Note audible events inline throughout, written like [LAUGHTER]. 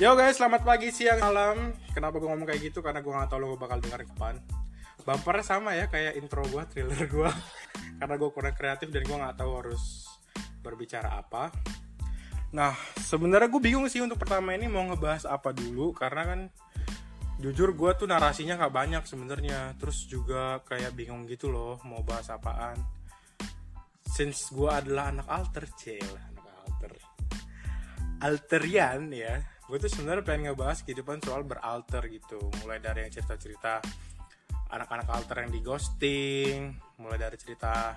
Yo guys, selamat pagi, siang, malam. Kenapa gue ngomong kayak gitu? Karena gue gak tau lo bakal dengar kapan. Bumpernya sama ya kayak intro gue, thriller gue. [LAUGHS] Karena gue kurang kreatif dan gue gak tahu harus berbicara apa. Nah, sebenarnya gue bingung sih untuk pertama ini mau ngebahas apa dulu karena kan jujur gue tuh narasinya nggak banyak sebenarnya. Terus juga kayak bingung gitu loh mau bahas apaan. Since gue adalah anak alter, cel, anak alter. Alterian ya. Gue tuh sebenarnya pengen ngebahas kehidupan soal beralter gitu. Mulai dari yang cerita-cerita anak-anak alter yang di ghosting, mulai dari cerita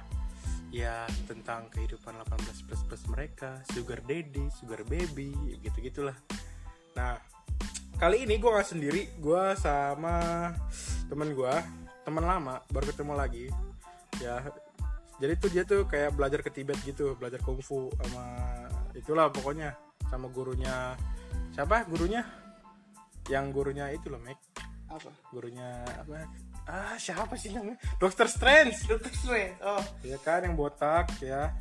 ya tentang kehidupan 18 plus plus mereka sugar daddy sugar baby gitu gitulah nah kali ini gue gak sendiri gue sama temen gue teman lama baru ketemu lagi ya jadi tuh dia tuh kayak belajar ke Tibet gitu belajar kungfu sama itulah pokoknya sama gurunya siapa? Gurunya? Yang gurunya itu loh Mac. Apa? Gurunya apa? Ah siapa sih namanya? Doctor Strange. Doctor Strange oh. Ya kan yang botak ya.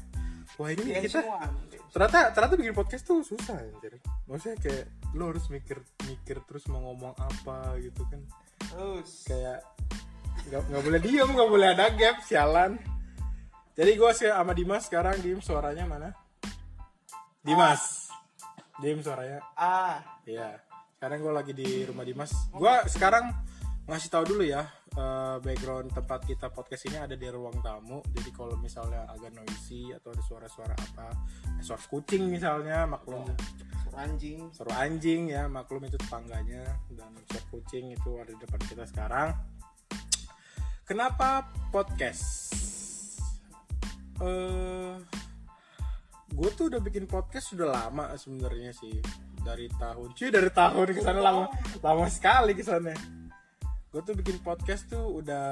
Wah ini yang kita semua ternyata ternyata bikin podcast tuh susah anjir. Maksudnya kayak lo harus mikir mikir terus mau ngomong apa gitu kan. Terus. Kayak nggak nggak boleh diem nggak boleh ada gap sialan. Jadi gue sih sama Dimas sekarang diem suaranya mana? Dimas diem suaranya ah Iya. Sekarang gue lagi di rumah Dimas. Gue sekarang ngasih tahu dulu ya eh, background tempat kita podcast ini ada di ruang tamu. Jadi kalau misalnya agak noisy atau ada suara-suara apa, eh, suara kucing misalnya, maklum suara anjing suara anjing ya, maklum itu tetangganya dan suara kucing itu ada di depan kita sekarang. Kenapa podcast? Eh, gue tuh udah bikin podcast sudah lama sebenarnya sih. Dari tahun cuy dari tahun ke sana lama lama sekali ke sana. Gue tuh bikin podcast tuh udah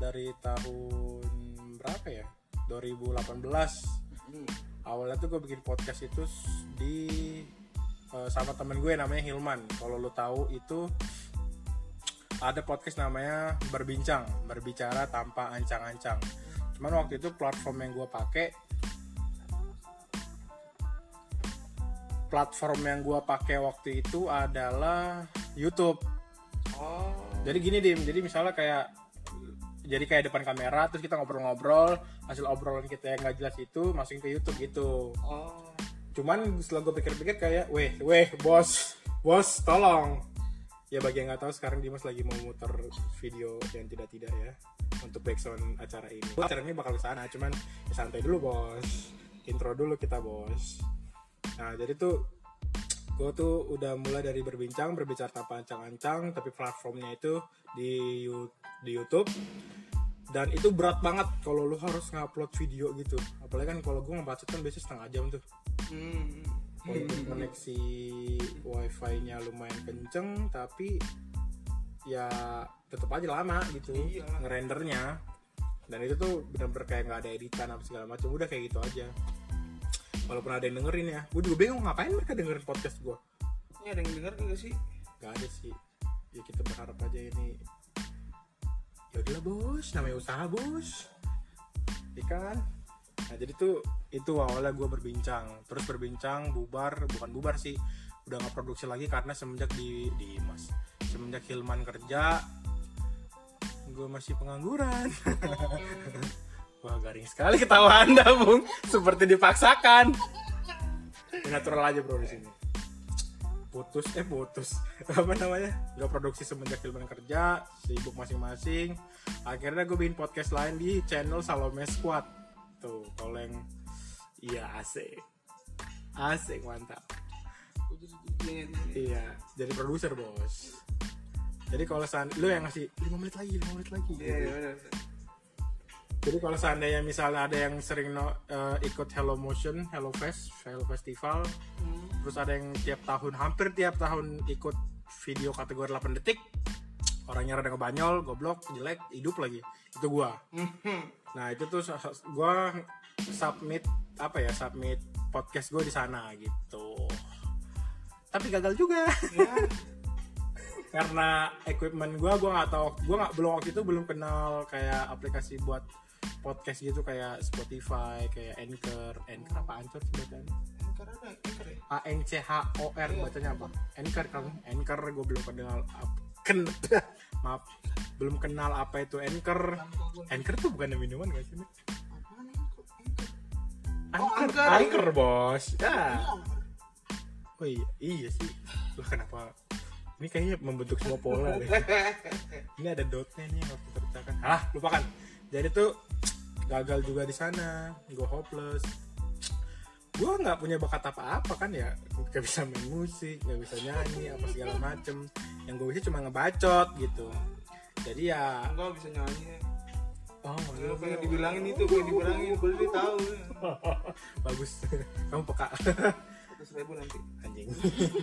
dari tahun berapa ya? 2018 Hmm. awalnya tuh gue bikin podcast itu di eh, sama temen gue namanya Hilman. Kalau lo tahu itu ada podcast namanya berbincang berbicara tanpa ancang-ancang. Cuman waktu itu platform yang gue pakai platform yang gue pakai waktu itu adalah YouTube. Oh. Jadi gini dim. Jadi misalnya kayak jadi kayak depan kamera terus kita ngobrol-ngobrol hasil obrolan kita yang nggak jelas itu masukin ke YouTube gitu. Oh. Cuman setelah gue pikir-pikir kayak weh weh bos bos tolong. Ya bagi yang nggak tahu sekarang Dimas lagi mau muter video yang tidak tidak ya untuk background acara ini. Acara ini bakal ke sana cuman ya santai dulu bos. Intro dulu kita bos nah jadi tuh gue tuh udah mulai dari berbincang berbicara tanpa ancang-ancang tapi platformnya itu di di YouTube. Dan itu berat banget kalau lu harus ngupload video gitu. Apalagi kan kalau gue ngebacot kan biasanya setengah jam tuh. Hmm. walaupun koneksi wifi-nya lumayan kenceng tapi ya tetap aja lama gitu Iya. ngerendernya. Dan itu tuh bener-bener kayak nggak ada editan apa segala macam udah kayak gitu aja walaupun ada yang dengerin ya. Gue juga bingung ngapain mereka dengerin podcast gue ini ada yang denger gak sih? Nggak ada sih. Ya kita berharap aja ini. Ya udahlah bos. Namanya usaha bos. Ikan nah jadi tuh itu awalnya gue berbincang. Terus berbincang bubar. Bukan bubar sih. Udah nggak produksi lagi karena semenjak di di mas semenjak Hilman kerja gue masih pengangguran [LAUGHS] wah garing sekali ketawa anda bung. Seperti dipaksakan. Natural aja bro di sini. Putus eh putus. Apa namanya? Nggak produksi semenjak Hilman kerja sibuk masing-masing. Akhirnya gue bikin podcast lain di channel Salome Squad. Tuh yang iya asik. Asik mantap. Iya jadi produser bos. Jadi kalau seand- lu yang ngasih 5 menit lagi 5 menit lagi. Iya iya benar Jadi kalau seandainya misalnya ada yang sering no- eh, ikut Hello Motion, Hello Fest, Hello Festival, Hmm. terus ada yang tiap tahun, hampir tiap tahun ikut video kategori 8 detik, orangnya rada ngebanyol, goblok, jelek, hidup lagi, itu gua. Hmm. Nah itu tuh gua submit apa ya, submit podcast gua di sana gitu. Tapi gagal juga. ya [LAUGHS] karena equipment gua gua nggak tahu gua nggak belum waktu itu belum kenal kayak aplikasi buat podcast gitu kayak Spotify kayak Anchor. Anchor apa Anchor sebutannya Anchor ada Anchor ya? A N C H O R Iya. bacanya apa? Anchor kan Anchor gue belum kenal ken [LAUGHS] maaf. Belum kenal apa itu Anchor. Anchor tuh bukan minuman gak sih Anchor? Anchor. Anchor. Bos. Ya. Oh iya iya sih. Lah kenapa? Ini kayaknya membentuk semua pola deh. [LAUGHS] Ini ada dotnya nih yang harus dikerjakan ah lupakan jadi tuh gagal juga di sana gue hopeless. Gue nggak punya bakat apa-apa kan ya. Gak bisa main musik nggak bisa nyanyi apa segala macem. Yang gue bisa cuma ngebacot gitu. Jadi ya enggak bisa nyanyi. Ya. oh Lu pengen dibilangin itu pengen dibilangin. [LAUGHS] Boleh dia tahu. Bagus. [LAUGHS] Kamu peka. Seratus ribu nanti. Anjing.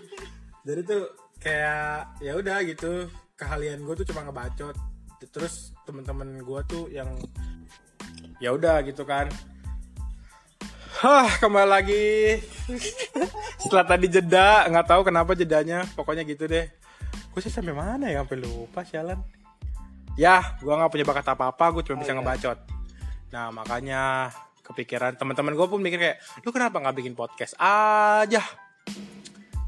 [LAUGHS] Jadi tuh kayak ya udah gitu. Keahlian gue tuh cuma ngebacot terus temen-temen gue tuh yang ya udah gitu kan Hah, kembali lagi. [LAUGHS] Setelah tadi jeda, nggak tahu kenapa jedanya. Pokoknya gitu deh. Gue sih sampai mana ya? Sampai lupa sialan. Ya, gue nggak punya bakat apa-apa. Gue cuma bisa ngebacot. Nah, makanya kepikiran teman-teman gue pun mikir kayak, lu kenapa nggak bikin podcast aja?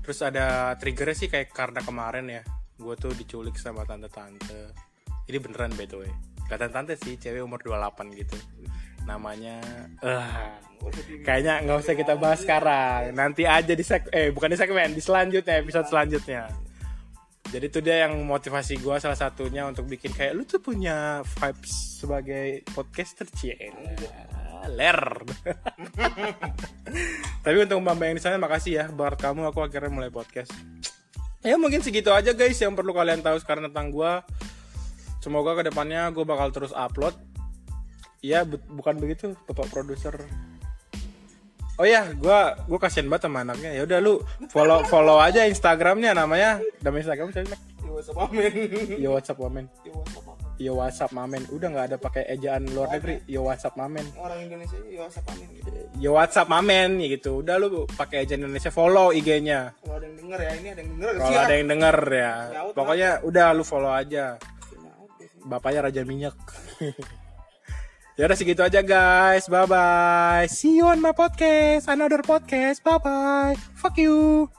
Terus ada triggernya sih kayak karena kemarin ya, gue tuh diculik sama tante-tante. Ini beneran by the way. Gak tante-tante sih, cewek umur 28 gitu. Namanya, di- kayaknya nggak usah kita bahas sekarang. Nanti aja di seg eh bukan di segmen, di selanjutnya episode selanjutnya. Jadi itu dia yang motivasi gue salah satunya untuk bikin kayak lu tuh punya vibes sebagai podcaster cie ler. [LAUGHS] Tapi untuk mbak yang di sana makasih ya buat kamu aku akhirnya mulai podcast. Ya mungkin segitu aja guys yang perlu kalian tahu sekarang tentang gue. Semoga ke depannya gue bakal terus upload. Iya bu- bukan begitu bapak produser. Oh ya, gua gua kasihan banget sama anaknya. Ya udah lu follow follow aja Instagramnya namanya. Nama Instagram? Ya WhatsApp amin Yo WhatsApp Mamen. Ya WhatsApp amin Yo WhatsApp Mamen. Udah nggak ada pakai ejaan luar negeri. Yo WhatsApp Mamen. orang Indonesia ya WhatsApp amin gitu Yo WhatsApp Mamen ya gitu. Udah lu pakai ejaan Indonesia follow IG-nya. kalau ada yang denger ya ini ada yang denger Kalau ada yang denger ya. Pokoknya udah lu follow aja. Bapaknya Raja Minyak. [LAUGHS] ya udah segitu aja guys. Bye bye. See you on my podcast. Another podcast. Bye bye. Fuck you.